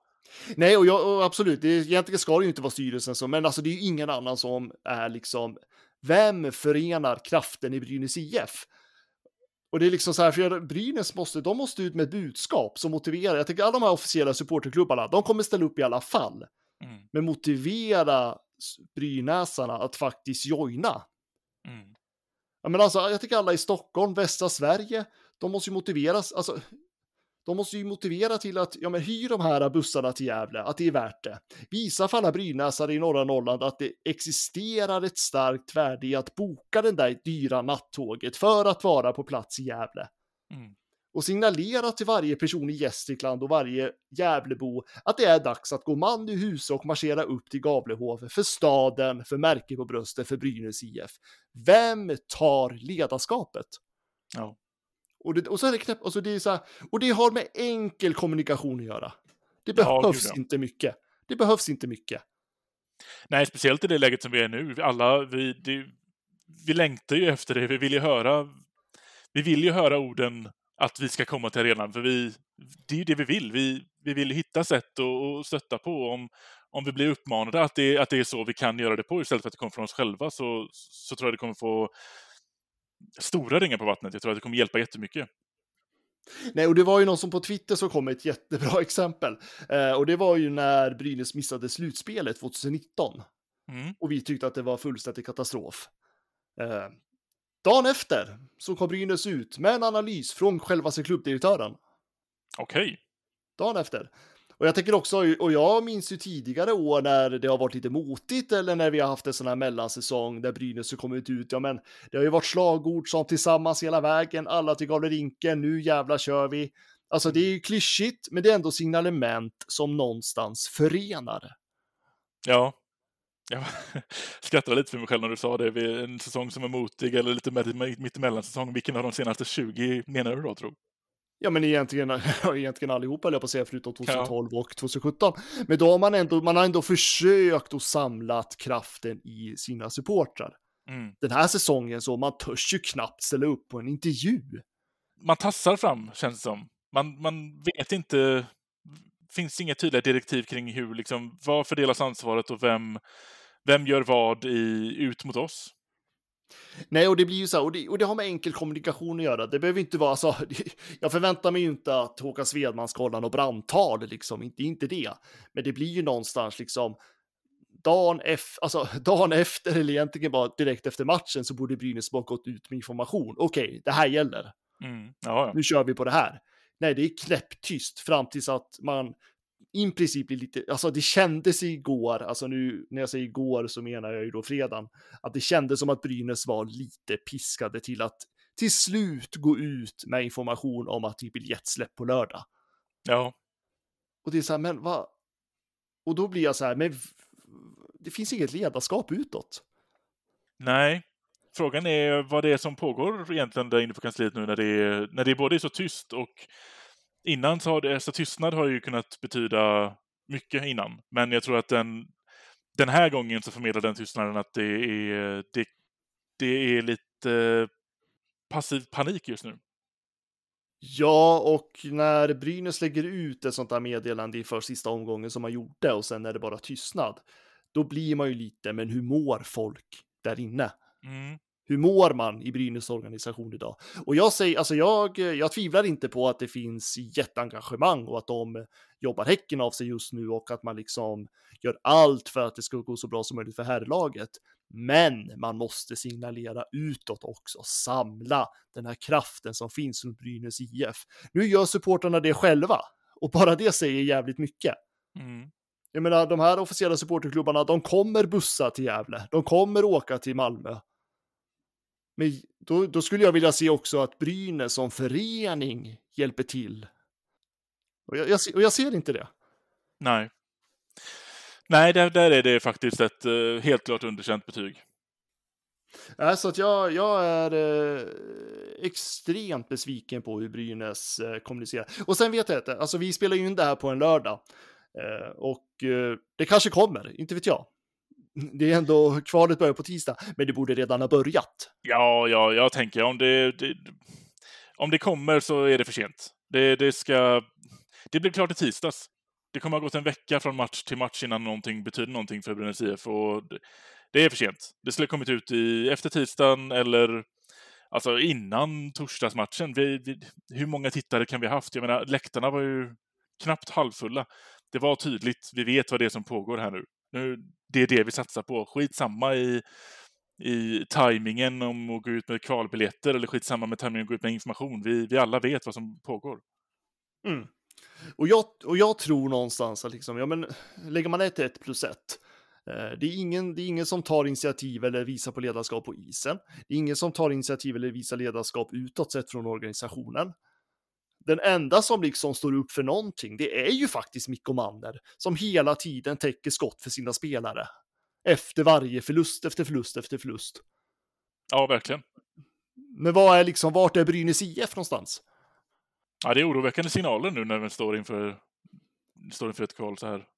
Nej, och, jag, och absolut, det, egentligen ska det ju inte vara styrelsen som, men alltså det är ju ingen annan som är liksom, vem förenar kraften i Brynäs IF? Och det är liksom så här, för Brynäs måste, de måste ut med ett budskap som motiverar. Jag tänker alla de här officiella supporterklubbarna, de kommer ställa upp i alla fall. Mm. Men motivera brynäsarna att faktiskt joina. Mm. Ja, men alltså, jag tycker alla i Stockholm, västra Sverige, de måste ju motiveras, alltså, de måste ju motivera till att, ja men hyr de här bussarna till Gävle, att det är värt det. Visa för alla brynäsare i norra Norrland att det existerar ett starkt värde i att boka den där dyra nattåget för att vara på plats i Gävle. Mm. Och signalera till varje person i Gästrikland och varje Gävlebo att det är dags att gå man i huset och marschera upp till Gavlehov för staden, för märke på bröstet, för Brynäs IF. Vem tar ledarskapet? Ja. Och det, och så är det knäpp, och, så det är så här, och det har med enkel kommunikation att göra. Det behövs ja. inte mycket. Det behövs inte mycket. Nej, speciellt i det läget som vi är nu. Alla, vi, det, vi längtar ju efter det. Vi vill ju höra, vi vill ju höra orden att vi ska komma till arenan, för vi, det är ju det vi vill. Vi, vi vill hitta sätt att, att stötta på. Om, om vi blir uppmanade att det, att det är så vi kan göra det på istället för att det kommer från oss själva så, så tror jag det kommer få stora ringar på vattnet. Jag tror att det kommer hjälpa jättemycket. Nej, och det var ju någon som på Twitter som kom med ett jättebra exempel. Eh, och det var ju när Brynäs missade slutspelet 2019. Mm. Och vi tyckte att det var fullständig katastrof. Eh, dagen efter så kom Brynäs ut med en analys från självaste klubbdirektören. Okej. dagen efter. Och jag tänker också, och jag minns ju tidigare år när det har varit lite motigt eller när vi har haft en sån här mellansäsong där Brynäs har kommit ut. Ja, men det har ju varit slagord som tillsammans hela vägen, alla till Gavlerinken, nu jävla kör vi. Alltså det är ju klyschigt, men det är ändå signalement som någonstans förenar. Ja. Jag skrattade lite för mig själv när du sa det. En säsong som är motig eller lite med- mittemellan säsong. Vilken av de senaste 20 menar du då, tror Ja, men egentligen, ja, egentligen allihopa, höll jag på att säga, förutom 2012 och 2017. Men då har man ändå, man har ändå försökt att samlat kraften i sina supportrar. Mm. Den här säsongen så man törs ju knappt ställa upp på en intervju. Man tassar fram, känns det som. Man, man vet inte... finns inga tydliga direktiv kring hur, liksom, vad fördelas ansvaret och vem, vem gör vad i, ut mot oss. Nej, och det blir ju så här, och det, och det har med enkel kommunikation att göra. Det behöver inte vara så. Jag förväntar mig ju inte att Håkan Svedman ska hålla något brandtal, liksom, inte, inte det. Men det blir ju någonstans liksom dagen, ef- alltså, dagen efter, eller egentligen bara direkt efter matchen, så borde Brynäs bara gått ut med information. Okej, det här gäller. Mm. Nu kör vi på det här. Nej, det är knäpptyst fram tills att man i princip blir lite, alltså det kändes igår, alltså nu när jag säger igår så menar jag ju då fredagen, att det kändes som att Brynäs var lite piskade till att till slut gå ut med information om att det är biljettsläpp på lördag. ja. Och det är så här, men vad? Och då blir jag så här, men det finns inget ledarskap utåt. Nej. Frågan är vad det är som pågår egentligen där inne på kansliet nu när det är, när det både är så tyst och innan så har det, så tystnad har ju kunnat betyda mycket innan. Men jag tror att den, den här gången så förmedlar den tystnaden att det är, det, det är lite passiv panik just nu. Ja, och när Brynäs lägger ut ett sånt här meddelande inför sista omgången som man gjorde och sen är det bara tystnad, då blir man ju lite, men hur mår folk där inne? Mm. Hur mår man i Brynäs organisation idag? Och jag säger, alltså jag, jag tvivlar inte på att det finns jätteengagemang och att de jobbar häcken av sig just nu och att man liksom gör allt för att det ska gå så bra som möjligt för herrlaget. Men man måste signalera utåt också, samla den här kraften som finns runt Brynäs IF. Nu gör supportrarna det själva och bara det säger jävligt mycket. Mm. Jag menar, de här officiella supporterklubbarna, de kommer bussa till Gävle. De kommer åka till Malmö. Men då, då skulle jag vilja se också att Brynäs som förening hjälper till. Och jag, jag, och jag ser inte det. Nej. Nej, där, där är det faktiskt ett eh, helt klart underkänt betyg. Äh, så att jag, jag är eh, extremt besviken på hur Brynäs eh, kommunicerar. Och sen vet jag inte, alltså vi spelar ju in det här på en lördag. Eh, och eh, det kanske kommer, inte vet jag. Det är ändå, kvalet börjar på tisdag, men det borde redan ha börjat. Ja, ja, jag tänker om det, det, om det kommer så är det för sent. Det, det ska... Det blir klart i tisdags. Det kommer ha gått en vecka från match till match innan någonting betyder någonting för Brynäs IF och det, det är för sent. Det skulle ha kommit ut i efter tisdagen eller alltså innan torsdagsmatchen. Vi, vi, hur många tittare kan vi ha haft? Jag menar, läktarna var ju knappt halvfulla. Det var tydligt, vi vet vad det är som pågår här nu nu det är det vi satsar på. Skitsamma i, i tajmingen om att gå ut med kvalbiljetter eller skitsamma med tajmingen att gå ut med information. Vi, vi alla vet vad som pågår. Mm. Och, jag, och jag tror någonstans att liksom, ja, men, lägger man ett 1 plus 1 eh, det är, ingen, det är ingen som tar initiativ eller visar på ledarskap på isen. Det är ingen som tar initiativ eller visar ledarskap utåt sett från organisationen. Den enda som liksom står upp för någonting, det är ju faktiskt Mikko Manner som hela tiden täcker skott för sina spelare. Efter varje förlust, efter förlust, efter förlust. Ja, verkligen. Men vad är liksom, vart är Brynäs IF någonstans? Ja, det är oroväckande signaler nu när vi står inför, står inför ett kval så här.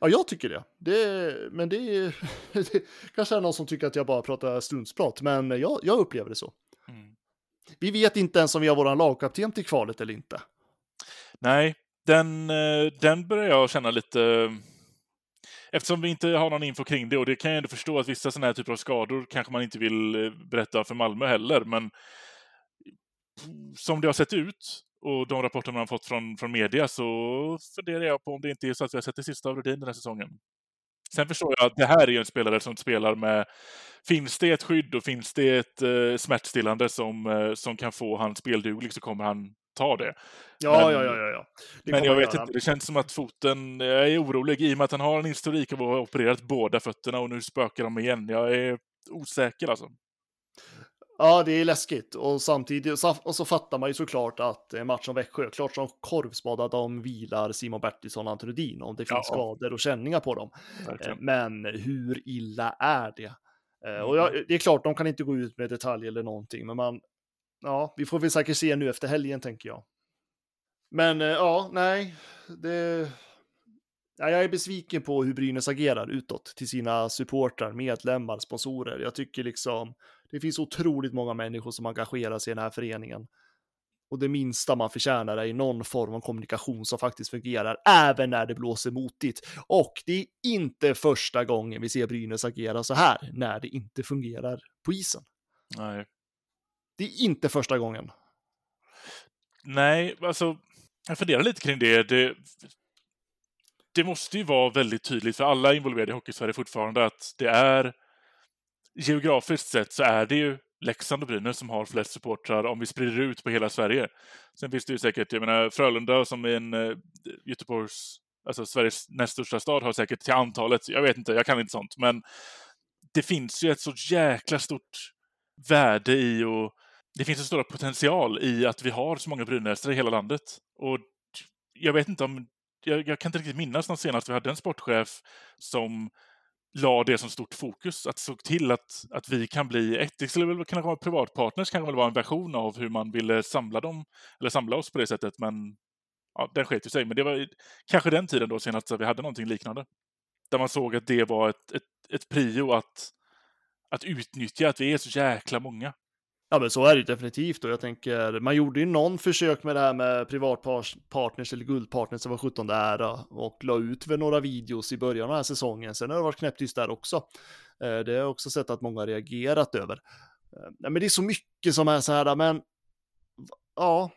Ja, jag tycker det. det men det, är, det kanske är någon som tycker att jag bara pratar stundsprat, men jag, jag upplever det så. Mm. Vi vet inte ens om vi har vår lagkapten till kvalet eller inte. Nej, den, eh, den börjar jag känna lite... Eftersom vi inte har någon info kring det, och det kan jag ändå förstå att vissa sådana här typer av skador kanske man inte vill eh, berätta för Malmö heller, men som det har sett ut och de rapporter man har fått från, från media så funderar jag på om det inte är så att vi har sett det sista av Rudin den här säsongen. Sen förstår jag att det här är ju en spelare som spelar med... Finns det ett skydd och finns det ett eh, smärtstillande som, eh, som kan få han spelduglig så kommer han ta det. Ja, men, ja, ja. ja, ja. men jag vet göra. inte, det känns som att foten... Jag är orolig i och med att han har en historik av att ha opererat båda fötterna och nu spökar de igen. Jag är osäker alltså. Ja, det är läskigt och samtidigt och så fattar man ju såklart att en match som Växjö, klart som korvspadad, de vilar Simon Bertilsson och Antonudin om det finns ja. skador och känningar på dem. Verkligen. Men hur illa är det? Mm. Och jag, det är klart, de kan inte gå ut med detaljer eller någonting, men man, ja, vi får väl säkert se nu efter helgen tänker jag. Men ja, nej, det, Ja, jag är besviken på hur Brynäs agerar utåt till sina supportrar, medlemmar, sponsorer. Jag tycker liksom det finns otroligt många människor som engagerar sig i den här föreningen. Och det minsta man förtjänar är någon form av kommunikation som faktiskt fungerar, även när det blåser motigt. Och det är inte första gången vi ser Brynäs agera så här, när det inte fungerar på isen. Nej. Det är inte första gången. Nej, alltså, jag funderar lite kring det. det det måste ju vara väldigt tydligt för alla involverade i Hockeysverige fortfarande att det är geografiskt sett så är det ju Leksand och Brynäs som har flest supportrar om vi sprider ut på hela Sverige. Sen finns det ju säkert, jag menar Frölunda som är en uh, Göteborgs, alltså Sveriges näst största stad har säkert till antalet, jag vet inte, jag kan inte sånt, men det finns ju ett så jäkla stort värde i och det finns en stor potential i att vi har så många brynäsare i hela landet. Och jag vet inte om jag, jag, kan inte riktigt minnas någon senast vi hade en sportchef som la det som stort fokus, att såg till att, att vi kan bli ett. Det skulle väl kunna vara privatpartners, kan väl vara en version av hur man ville samla dem, eller samla oss på det sättet, men ja, den sket ju sig. Men det var kanske den tiden då senast vi hade någonting liknande. Där man såg att det var ett, ett, ett prio att, att utnyttja att vi är så jäkla många. Ja, men så är det definitivt och jag tänker, man gjorde ju någon försök med det här med privatpartners eller guldpartners, som var 17 där eh, och la ut väl några videos i början av den här säsongen. Sen har det varit knäpptyst där också. Eh, det har jag också sett att många har reagerat över. Eh, ja, men det är så mycket som är så här, men ja,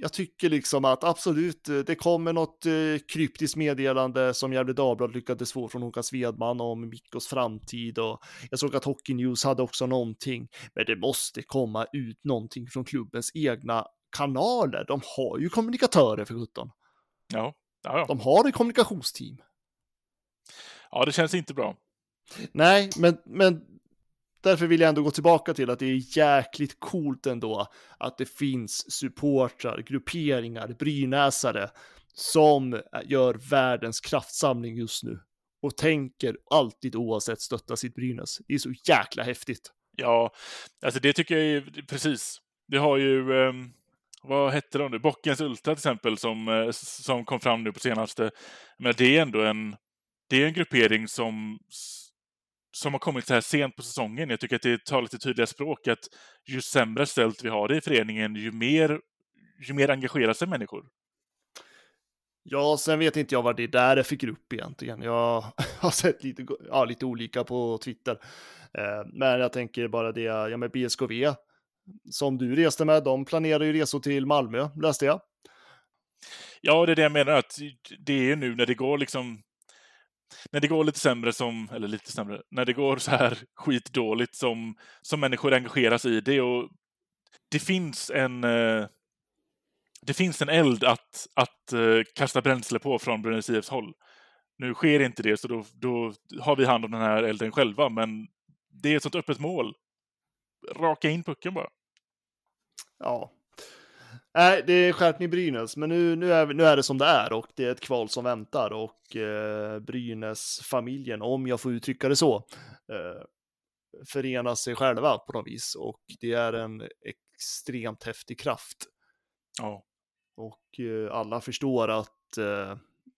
jag tycker liksom att absolut, eh, det kommer något eh, kryptiskt meddelande som Gefle Dagblad lyckades få från Håkan Svedman om Mikkos framtid och jag såg att Hockey News hade också någonting. Men det måste komma ut någonting från klubbens egna kanaler. De har ju kommunikatörer för 17. Ja, ja, ja. De har ett kommunikationsteam. Ja, det känns inte bra. Nej, men, men därför vill jag ändå gå tillbaka till att det är jäkligt coolt ändå att det finns supportrar, grupperingar, brynäsare som gör världens kraftsamling just nu och tänker alltid oavsett stötta sitt Brynäs. Det är så jäkla häftigt. Ja, alltså det tycker jag är precis. Vi har ju, eh, vad hette de nu, Bockens Ultra till exempel som, eh, som kom fram nu på senaste. Men det är ändå en, det är en gruppering som som har kommit så här sent på säsongen. Jag tycker att det talar lite tydliga språk att ju sämre ställt vi har det i föreningen, ju mer, ju mer engagerar sig människor. Ja, sen vet inte jag vad det där är för grupp egentligen. Jag har sett lite, ja, lite olika på Twitter. Eh, men jag tänker bara det, ja med BSKV som du reste med, de planerar ju resor till Malmö, läste jag. Ja, det är det jag menar, att det är nu när det går liksom när det går lite sämre som, eller lite sämre, när det går så här skitdåligt som, som människor engageras i det och det finns en eh, det finns en eld att, att eh, kasta bränsle på från Brynäs IFs håll. Nu sker inte det, så då, då har vi hand om den här elden själva, men det är ett sånt öppet mål. Raka in pucken bara. Ja. Nej, det är skärpning Brynäs, men nu, nu, är, nu är det som det är och det är ett kval som väntar och eh, Brynäs-familjen, om jag får uttrycka det så, eh, förenar sig själva på något vis och det är en extremt häftig kraft. Ja. Och eh, alla förstår att eh,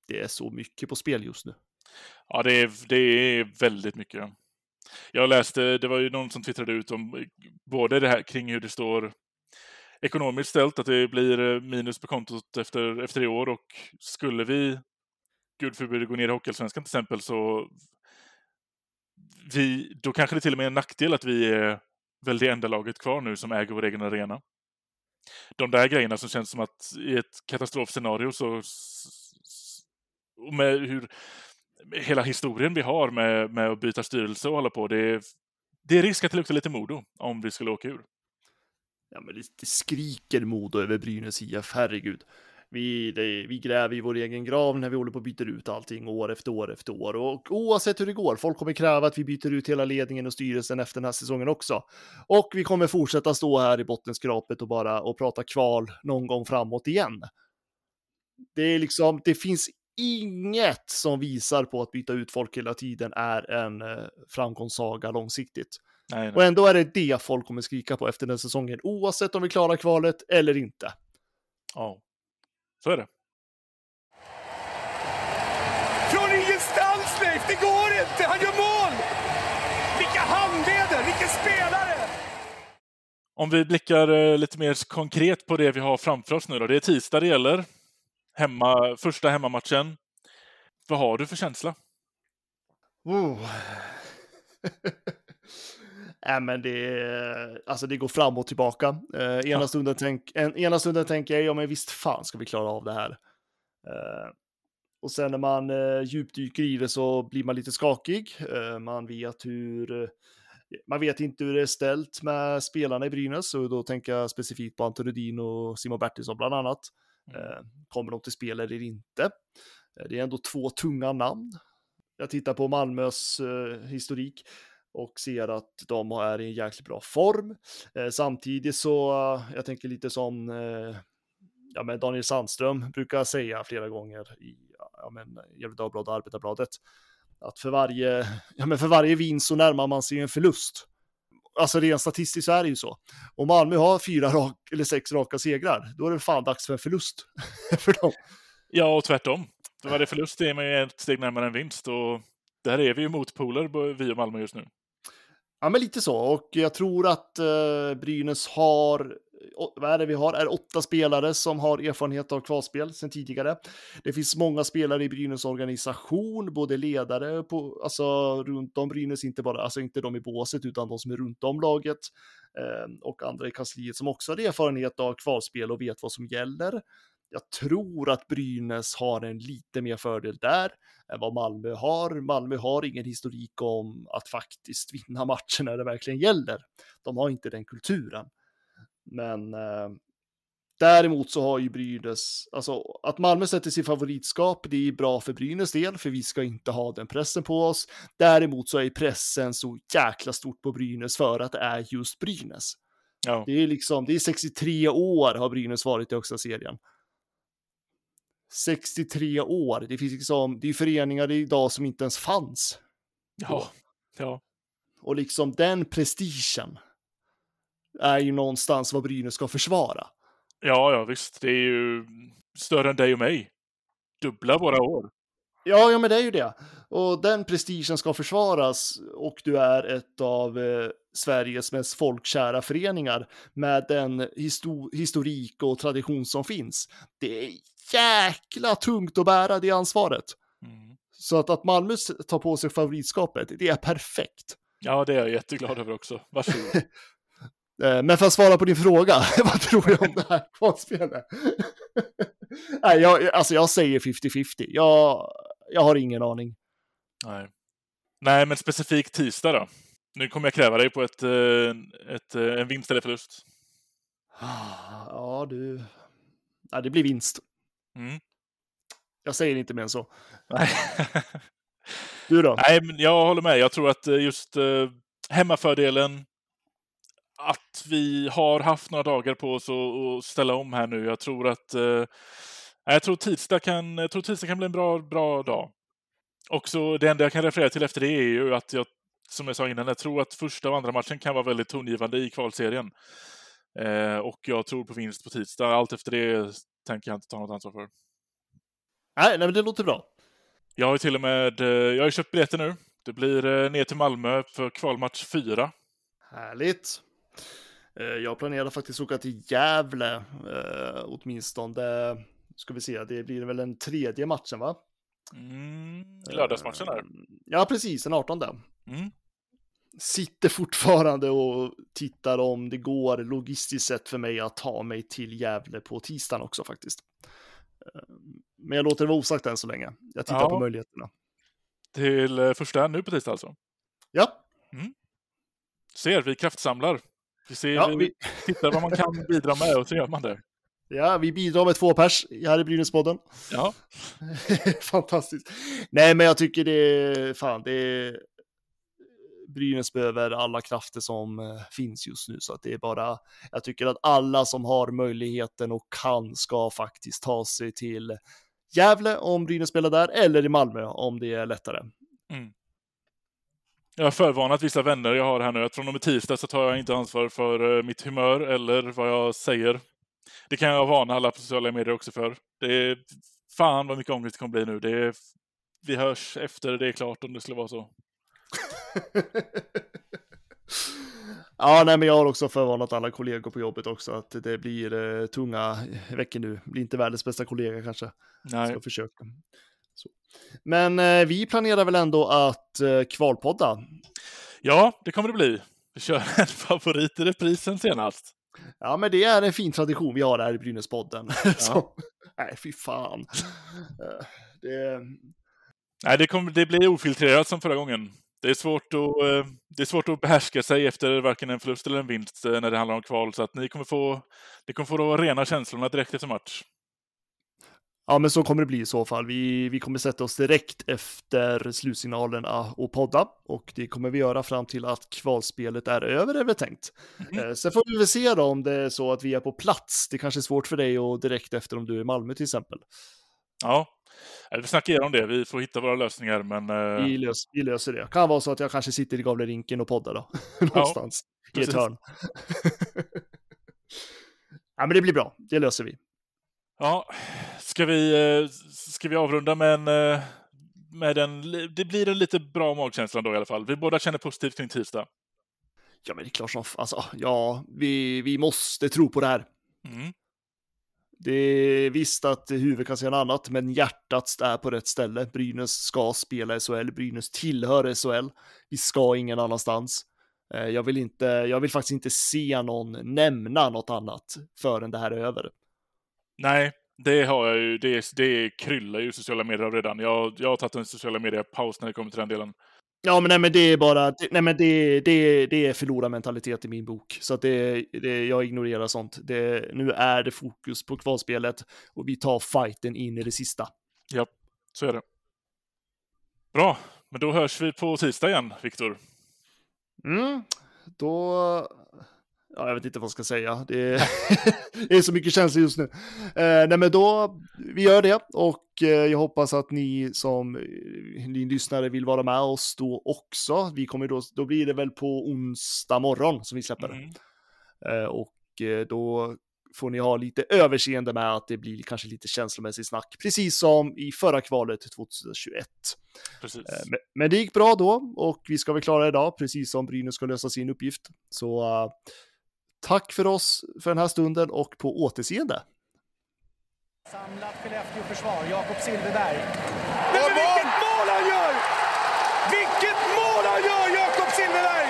det är så mycket på spel just nu. Ja, det är, det är väldigt mycket. Jag läste, det var ju någon som twittrade ut om både det här kring hur det står ekonomiskt ställt, att det blir eh, minus på kontot efter, efter i år och skulle vi, gud förbjude, gå ner i Hockeyallsvenskan till exempel så vi, då kanske det till och med är en nackdel att vi är väl det enda laget kvar nu som äger vår egen arena. De där grejerna som känns som att i ett katastrofscenario så och med hur hela historien vi har med, med att byta styrelse och hålla på, det är, det är risk att det luktar lite Modo om vi skulle åka ur. Ja, men det, skriker Modo över Brynäs IF, herregud. Vi, det, vi gräver i vår egen grav när vi håller på och byter ut allting år efter år efter år. Och oavsett hur det går, folk kommer kräva att vi byter ut hela ledningen och styrelsen efter den här säsongen också. Och vi kommer fortsätta stå här i bottenskrapet och bara och prata kval någon gång framåt igen. Det är liksom, det finns inget som visar på att byta ut folk hela tiden är en eh, framgångssaga långsiktigt. Nej, nej. Och ändå är det det folk kommer skrika på efter den säsongen, oavsett om vi klarar kvalet eller inte. Ja, så är det. Från ingenstans Leif, det går inte! Han gör mål! Vilka handleder, vilken spelare! Om vi blickar eh, lite mer konkret på det vi har framför oss nu då. Det är tisdag det gäller. Hemma, första hemmamatchen. Vad har du för känsla? Oh. Nej, men det, alltså det går fram och tillbaka. Eh, ena, stunden tänk, en, ena stunden tänker jag, ja men visst fan ska vi klara av det här. Eh, och sen när man eh, djupdyker i det så blir man lite skakig. Eh, man vet hur, eh, man vet inte hur det är ställt med spelarna i Brynäs och då tänker jag specifikt på Anton Rudin och Simon Bertilsson bland annat. Eh, kommer de till spel eller inte? Eh, det är ändå två tunga namn. Jag tittar på Malmös historik och ser att de är i en jäkligt bra form. Eh, samtidigt så, eh, jag tänker lite som eh, ja, men Daniel Sandström brukar säga flera gånger i ja, men, Gefle Dagblad och Arbetarbladet, att för varje, ja, men för varje vinst så närmar man sig en förlust. Alltså rent statistiskt så är det ju så. Om Malmö har fyra rak, eller sex raka segrar, då är det fan dags för en förlust för dem. Ja, och tvärtom. För varje förlust är man ju ett steg närmare en vinst och där är vi ju motpoler, vi och Malmö just nu. Ja, men lite så. Och jag tror att eh, Brynäs har, vad är det vi har? Är åtta spelare som har erfarenhet av kvalspel sedan tidigare. Det finns många spelare i Brynäs organisation, både ledare på, alltså runt om Brynäs, inte bara, alltså inte de i båset, utan de som är runt om laget eh, och andra i kansliet som också har erfarenhet av kvalspel och vet vad som gäller. Jag tror att Brynäs har en lite mer fördel där än vad Malmö har. Malmö har ingen historik om att faktiskt vinna matcher när det verkligen gäller. De har inte den kulturen. Men eh, däremot så har ju Brynäs, alltså att Malmö sätter sin favoritskap, det är bra för Brynäs del, för vi ska inte ha den pressen på oss. Däremot så är pressen så jäkla stort på Brynäs för att det är just Brynäs. Ja, Det är liksom, det är 63 år har Brynäs varit i högsta serien. 63 år, det finns liksom, det är föreningar idag som inte ens fanns. ja, ja. Och liksom den prestigen är ju någonstans vad Brynäs ska försvara. Ja, ja, visst. Det är ju större än dig och mig. Dubbla våra år. Ja, ja, men det är ju det. Och den prestigen ska försvaras och du är ett av eh, Sveriges mest folkkära föreningar med den histo- historik och tradition som finns. Det är jäkla tungt att bära det ansvaret. Mm. Så att, att Malmö tar på sig favoritskapet, det är perfekt. Ja, det är jag jätteglad över också. Varsågod. Eh, Men för att svara på din fråga, vad tror jag om det här kvalspelet? Nej, jag, alltså jag säger 50-50. Jag, jag har ingen aning. Nej. Nej, men specifikt tisdag då? Nu kommer jag kräva dig på ett, eh, ett, eh, en vinst eller förlust. Ja, du. Ja, det blir vinst. Mm. Jag säger inte mer än så. Nej. Du då? Nej, men jag håller med. Jag tror att eh, just hemmafördelen, att vi har haft några dagar på oss att ställa om här nu. Jag tror att jag tror tisdag kan, jag tror tisdag kan bli en bra, bra dag. Också det enda jag kan referera till efter det är ju att jag, som jag sa innan, jag tror att första och andra matchen kan vara väldigt tongivande i kvalserien. Eh, och jag tror på vinst på tisdag. Allt efter det tänker jag inte ta något ansvar för. Nej, nej men det låter bra. Jag har till och med, eh, jag har ju köpt biljetter nu. Det blir eh, ner till Malmö för kvalmatch 4. Härligt. Eh, Jag planerar faktiskt åka till Gävle, åtminstone. Ska vi se, det blir väl den tredje matchen va? Mm, lördagsmatchen där. Eh, Ja, precis, den 18. Mm. Sitter fortfarande och tittar om det går logistiskt sett för mig att ta mig till Gävle på tisdagen också faktiskt. Eh, Men jag låter det vara osagt än så länge. Jag tittar Ja. på möjligheterna. Till eh, första nu på tisdag alltså. Ja, Ser, vi kraftsamlar. Vi, ser, Ja, vi... vi- tittar vad man kan bidra med och så gör man det. Ja vi bidrar med två pers här i Brynäspodden. Ja, Fantastiskt. Nej, men jag tycker det är, fan, det är, Brynäs behöver alla krafter som eh, finns just nu, så att det är bara, jag tycker att alla som har möjligheten och kan ska faktiskt ta sig till Gävle om Brynäs spelar där, eller i Malmö om det är lättare. jag har förvarnat vissa vänner jag har här nu att från och med tisdag så tar jag inte ansvar för eh, mitt humör eller vad jag säger. Det kan jag varna alla på sociala medier också för. Det är fan vad mycket ångest det kommer bli nu. Det är, vi hörs efter det är klart om det skulle vara så. ja, nej, men jag har också förvarnat alla kollegor på jobbet också att det blir eh, tunga veckor nu. Blir inte världens bästa kollega kanske. Nej. Ska försöka. Så. Men eh, vi planerar väl ändå att eh, kvalpodda. Ja, det kommer det bli. Vi kör en favorit i reprisen senast. Ja, men det är en fin tradition vi har här i Brynäspodden. Så, nej, fy fan. Eh, det, Nej, det, kommer, det blir ofiltrerat som förra gången. Det är, svårt att, eh, det är svårt att behärska sig efter varken en förlust eller en vinst eh, när det handlar om kval, så att ni kommer få, ni kommer få de rena känslorna direkt efter match. Ja, men så kommer det bli i så fall. Vi, vi kommer sätta oss direkt efter slutsignalerna och podda. Och det kommer vi göra fram till att kvalspelet är över, är det tänkt. Eh, Sen får vi väl se då om det är så att vi är på plats. Det kanske är svårt för dig och direkt efter om du är i Malmö till exempel. Ja, vi snackar igenom det. Vi får hitta våra lösningar, men eh, Vi, lös, vi löser det. Kan vara så att jag kanske sitter i Gavlerinken och poddar då. Någonstans i ett hörn. ja, men det blir bra. Det löser vi. ja, ska vi, eh, ska vi avrunda med en, eh, med en... Det blir en lite bra magkänsla då i alla fall. Vi båda känner positivt kring tisdag. Ja, men det är klart som alltså, ja, vi, vi måste tro på det här. Mm. Det är visst att huvudet kan säga något annat, men hjärtat är på rätt ställe. Brynäs ska spela SHL, Brynäs tillhör SHL. Vi ska ingen annanstans. Eh, Jag vill, inte, jag vill faktiskt inte se någon nämna något annat förrän det här är över. Nej, det har jag ju. Det, det kryllar ju sociala medier av redan. Jag, jag har tagit en sociala medier-paus när det kommer till den delen. Ja, men nej, men det är bara, det- nej, men det, det, det är förlorarmentalitet i min bok. Så att det, det, jag ignorerar sånt. Det, nu är det fokus på kvalspelet och vi tar fighten in i det sista. Ja, så är det. Bra, men då hörs vi på tisdag igen, Viktor. Mm, då... Ja, jag vet inte vad jag ska säga. Det är, det är så mycket känslor just nu. Eh, nej, men då, vi gör det och eh, jag hoppas att ni som eh, ni lyssnare vill vara med oss då också. Vi kommer då, då blir det väl på onsdag morgon som vi släpper det. Mm. Eh, och eh, då får ni ha lite överseende med att det blir kanske lite känslomässigt snack, precis som i förra kvalet 2021. Precis. Eh, Men, men det gick bra då och vi ska väl klara det idag, precis som Brynäs ska lösa sin uppgift. Så Tack för oss för den här stunden och på återseende. Samlat Skellefteå försvar, Jakob Silfverberg. Men, men vilket mål han gör! Vilket mål han gör, Jakob Silfverberg!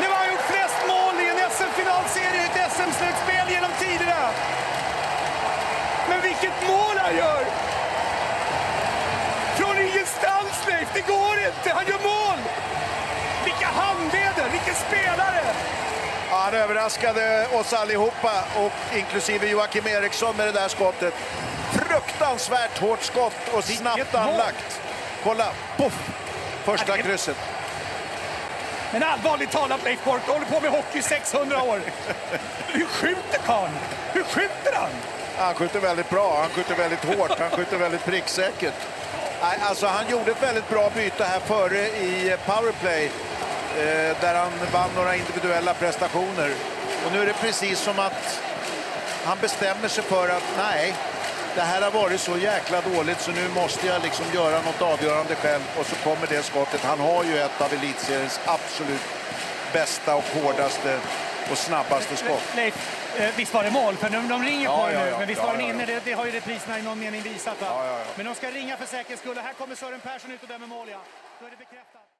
Nu har han gjort flest mål i en SM-finalserie i ett SM-slutspel genom tiderna. Men vilket mål han gör! Från ingenstans, Leif! Det går inte! Han gör mål! Vilka handleder! Vilken spelare! Ja, han överraskade oss allihopa, och inklusive Joakim Eriksson med det där skottet. Fruktansvärt hårt skott och snabbt anlagt. Kolla, poff! Första Ja, det- krysset. Men allvarligt talat Leif Boork, du håller på med hockey i 600 år. Hur skjuter karln? Hur skjuter han? Han skjuter väldigt bra, han skjuter väldigt hårt, han skjuter väldigt pricksäkert. Alltså, han gjorde ett väldigt bra byte här före i powerplay där han vann några individuella prestationer. Och nu är det precis som att han bestämmer sig för att nej, det här har varit så jäkla dåligt så nu måste jag liksom göra något avgörande själv och så kommer det skottet. Han har ju ett av elitseriens absolut bästa och hårdaste och snabbaste skott. Leif, eh, visst var det mål? För de, de ringer Ja, på ja, nu. ja. Men visst var den ja, ja. inne? Det, det har ju repriserna i någon mening visat. Men de ska ringa för säkerhets skull. Och Här kommer Sören Persson ut och dömer mål. Ja. Då är det bekräftat.